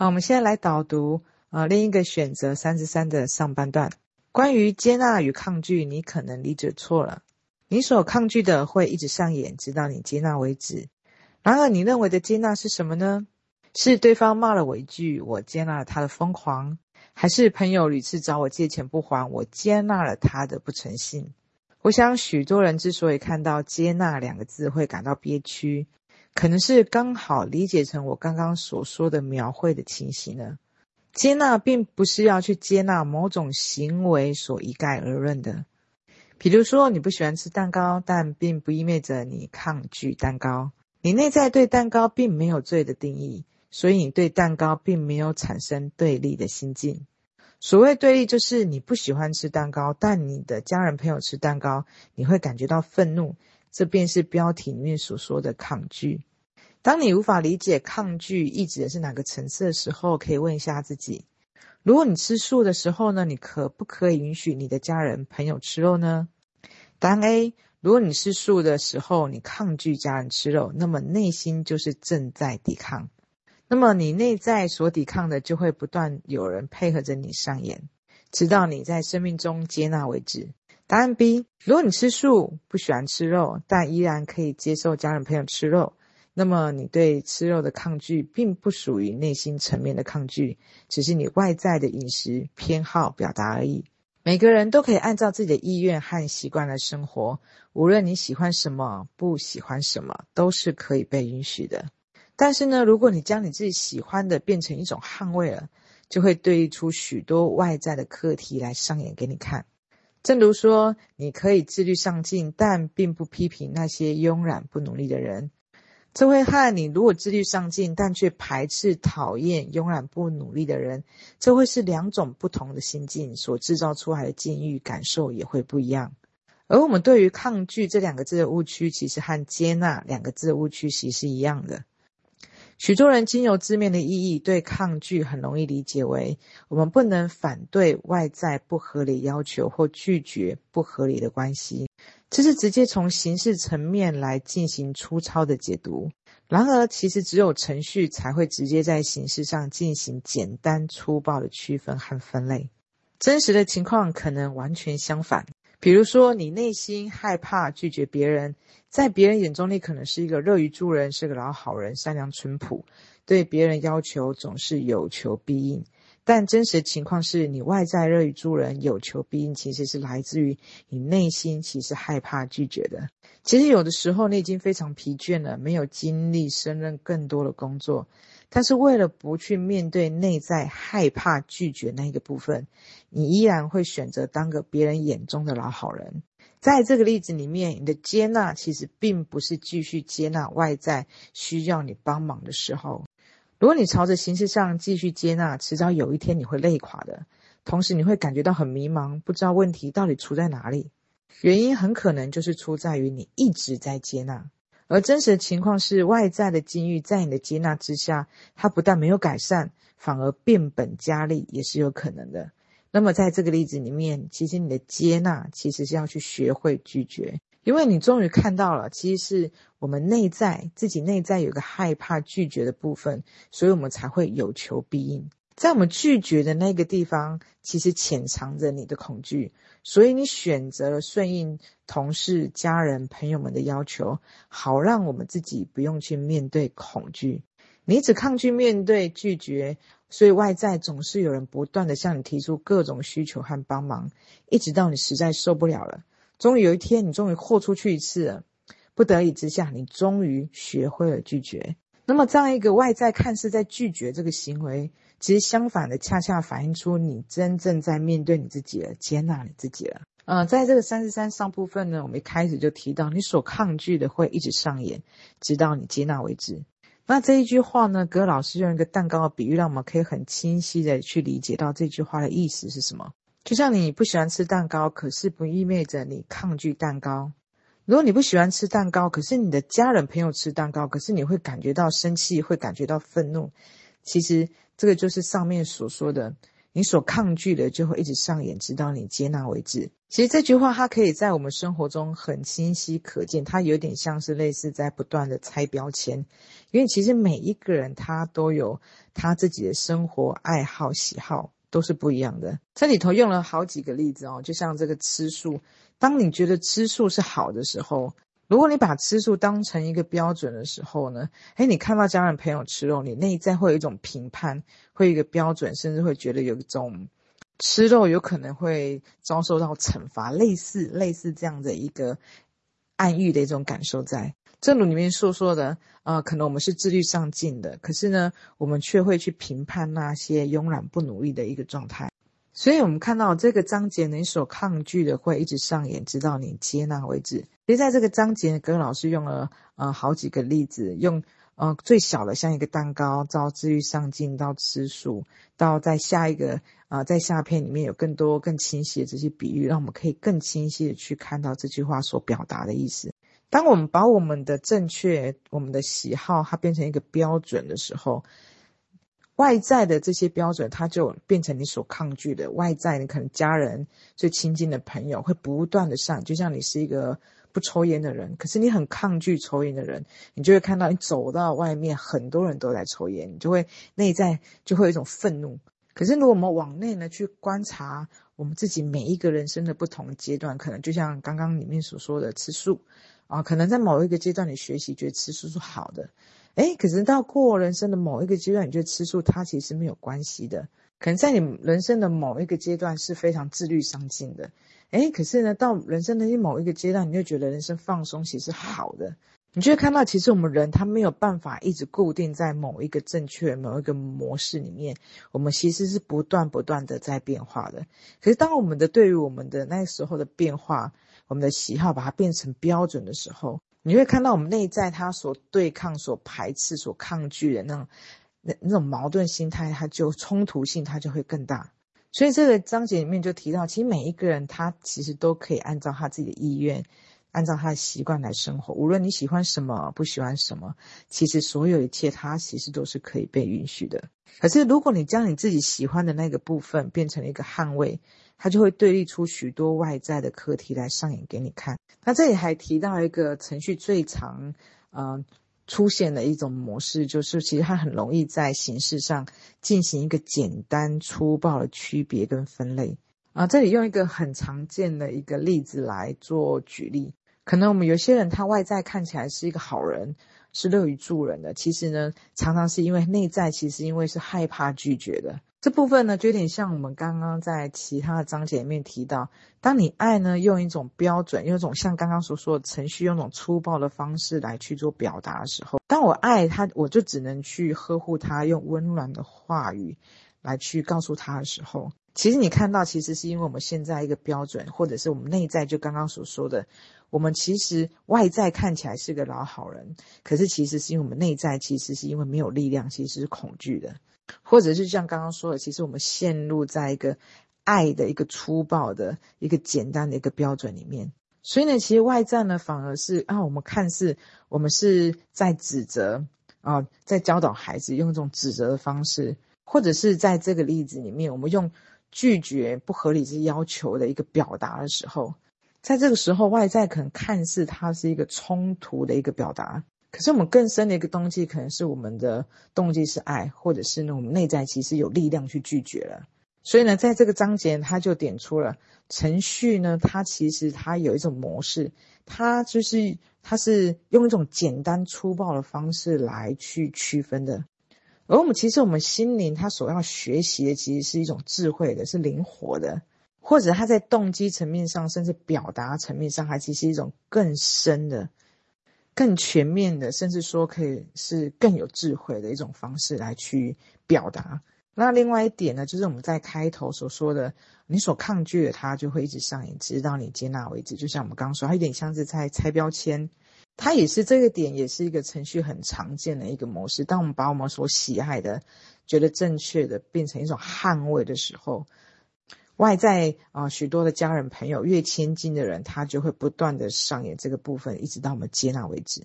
好，我们现在来导读啊、呃，另一个选择三十三的上半段，关于接纳与抗拒，你可能理解错了。你所抗拒的会一直上演，直到你接纳为止。然而，你认为的接纳是什么呢？是对方骂了我一句，我接纳了他的疯狂；还是朋友屡次找我借钱不还，我接纳了他的不诚信？我想，许多人之所以看到“接纳”两个字会感到憋屈。可能是刚好理解成我刚刚所说的描绘的情形呢。接纳并不是要去接纳某种行为所一概而论的。比如说，你不喜欢吃蛋糕，但并不意味着你抗拒蛋糕。你内在对蛋糕并没有罪的定义，所以你对蛋糕并没有产生对立的心境。所谓对立，就是你不喜欢吃蛋糕，但你的家人朋友吃蛋糕，你会感觉到愤怒。这便是标题里面所说的抗拒。当你无法理解抗拒意指的是哪个层次的时候，可以问一下自己：如果你吃素的时候呢，你可不可以允许你的家人朋友吃肉呢？答案 A：如果你吃素的时候，你抗拒家人吃肉，那么内心就是正在抵抗。那么你内在所抵抗的，就会不断有人配合着你上演，直到你在生命中接纳为止。答案 B：如果你吃素，不喜欢吃肉，但依然可以接受家人朋友吃肉。那么，你对吃肉的抗拒，并不属于内心层面的抗拒，只是你外在的饮食偏好表达而已。每个人都可以按照自己的意愿和习惯来生活，无论你喜欢什么，不喜欢什么，都是可以被允许的。但是呢，如果你将你自己喜欢的变成一种捍卫了，就会对应出许多外在的课题来上演给你看。正如说，你可以自律上进，但并不批评那些慵懒不努力的人。这会和你如果自律上进，但却排斥、讨厌、慵懒不努力的人，这会是两种不同的心境所制造出来的境遇感受也会不一样。而我们对于抗拒这两个字的误区，其实和接纳两个字的误区其实是一样的。许多人经由字面的意义，对抗拒很容易理解为我们不能反对外在不合理要求或拒绝不合理的关系。这是直接从形式层面来进行粗糙的解读。然而，其实只有程序才会直接在形式上进行简单粗暴的区分和分类。真实的情况可能完全相反。比如说，你内心害怕拒绝别人，在别人眼中你可能是一个乐于助人、是个老好人、善良淳朴，对别人要求总是有求必应。但真实情况是你外在乐于助人、有求必应，其实是来自于你内心其实害怕拒绝的。其实有的时候你已经非常疲倦了，没有精力胜任更多的工作，但是为了不去面对内在害怕拒绝那个部分，你依然会选择当个别人眼中的老好人。在这个例子里面，你的接纳其实并不是继续接纳外在需要你帮忙的时候。如果你朝着形式上继续接纳，迟早有一天你会累垮的。同时，你会感觉到很迷茫，不知道问题到底出在哪里。原因很可能就是出在于你一直在接纳，而真实的情况是，外在的境遇在你的接纳之下，它不但没有改善，反而变本加厉，也是有可能的。那么，在这个例子里面，其实你的接纳其实是要去学会拒绝。因为你终于看到了，其实是我们内在自己内在有个害怕拒绝的部分，所以我们才会有求必应。在我们拒绝的那个地方，其实潜藏着你的恐惧，所以你选择了顺应同事、家人、朋友们的要求，好让我们自己不用去面对恐惧。你只抗拒面对拒绝，所以外在总是有人不断地向你提出各种需求和帮忙，一直到你实在受不了了。终于有一天，你终于豁出去一次了，不得已之下，你终于学会了拒绝。那么，这样一个外在看似在拒绝这个行为，其实相反的，恰恰反映出你真正在面对你自己了，接纳你自己了。呃，在这个三十三上部分呢，我们一开始就提到，你所抗拒的会一直上演，直到你接纳为止。那这一句话呢，葛老师用一个蛋糕的比喻，让我们可以很清晰的去理解到这句话的意思是什么。就像你不喜欢吃蛋糕，可是不意味着你抗拒蛋糕。如果你不喜欢吃蛋糕，可是你的家人朋友吃蛋糕，可是你会感觉到生气，会感觉到愤怒。其实这个就是上面所说的，你所抗拒的就会一直上演，直到你接纳为止。其实这句话它可以在我们生活中很清晰可见，它有点像是类似在不断的拆标签，因为其实每一个人他都有他自己的生活爱好喜好，都是不一样的。这里头用了好几个例子哦，就像这个吃素，当你觉得吃素是好的时候。如果你把吃素当成一个标准的时候呢，诶，你看到家人朋友吃肉，你内在会有一种评判，会有一个标准，甚至会觉得有一种吃肉有可能会遭受到惩罚，类似类似这样的一个暗喻的一种感受在。正如里面所说的，呃，可能我们是自律上进的，可是呢，我们却会去评判那些慵懒不努力的一个状态。所以，我们看到这个章节，你所抗拒的会一直上演，直到你接纳为止。其实，在这个章节，跟老师用了呃好几个例子，用呃最小的像一个蛋糕，到自律上进，到吃素，到在下一个啊、呃，在下篇里面有更多更清晰的这些比喻，让我们可以更清晰的去看到这句话所表达的意思。当我们把我们的正确、我们的喜好，它变成一个标准的时候。外在的这些标准，它就变成你所抗拒的。外在，你可能家人最亲近的朋友会不断的上，就像你是一个不抽烟的人，可是你很抗拒抽烟的人，你就会看到你走到外面，很多人都在抽烟，你就会内在就会有一种愤怒。可是如果我们往内呢去观察我们自己每一个人生的不同阶段，可能就像刚刚里面所说的吃素啊，可能在某一个阶段你学习觉得吃素是好的。诶，可是到过人生的某一个阶段，你觉得吃素它其实没有关系的。可能在你人生的某一个阶段是非常自律上进的。诶，可是呢，到人生的某一个阶段，你就觉得人生放松其实是好的。你就会看到，其实我们人他没有办法一直固定在某一个正确某一个模式里面，我们其实是不断不断的在变化的。可是当我们的对于我们的那时候的变化，我们的喜好把它变成标准的时候。你会看到我们内在他所对抗、所排斥、所抗拒的那种、那那种矛盾心态，它就冲突性，它就会更大。所以这个章节里面就提到，其实每一个人他其实都可以按照他自己的意愿，按照他的习惯来生活。无论你喜欢什么，不喜欢什么，其实所有一切，它其实都是可以被允许的。可是如果你将你自己喜欢的那个部分变成了一个捍卫，它就会对立出许多外在的课题来上演给你看。那这里还提到一个程序最常，呃，出现的一种模式，就是其实它很容易在形式上进行一个简单粗暴的区别跟分类。啊、这里用一个很常见的一个例子来做举例，可能我们有些人他外在看起来是一个好人，是乐于助人的，其实呢，常常是因为内在其实因为是害怕拒绝的。这部分呢，就有点像我们刚刚在其他的章节里面提到，当你爱呢，用一种标准，用一种像刚刚所说的程序，用一种粗暴的方式来去做表达的时候，当我爱他，我就只能去呵护他，用温暖的话语来去告诉他的时候，其实你看到，其实是因为我们现在一个标准，或者是我们内在就刚刚所说的，我们其实外在看起来是个老好人，可是其实是因为我们内在其实是因为没有力量，其实是恐惧的。或者是像刚刚说的，其实我们陷入在一个爱的一个粗暴的一个简单的一个标准里面，所以呢，其实外在呢反而是啊，我们看似我们是在指责啊，在教导孩子用这种指责的方式，或者是在这个例子里面，我们用拒绝不合理之要求的一个表达的时候，在这个时候，外在可能看似它是一个冲突的一个表达。可是我们更深的一个动机，可能是我们的动机是爱，或者是呢，我们内在其实有力量去拒绝了。所以呢，在这个章节，他就点出了程序呢，它其实它有一种模式，它就是它是用一种简单粗暴的方式来去区分的。而我们其实我们心灵它所要学习的，其实是一种智慧的，是灵活的，或者他在动机层面上，甚至表达层面上，还其实一种更深的。更全面的，甚至说可以是更有智慧的一种方式来去表达。那另外一点呢，就是我们在开头所说的，你所抗拒的，它就会一直上演，直到你接纳为止。就像我们刚刚说，它有点像是在拆标签，它也是这个点，也是一个程序很常见的一个模式。当我们把我们所喜爱的、觉得正确的变成一种捍卫的时候。外在啊、许多的家人朋友越亲近的人，他就会不断的上演这个部分，一直到我们接纳为止。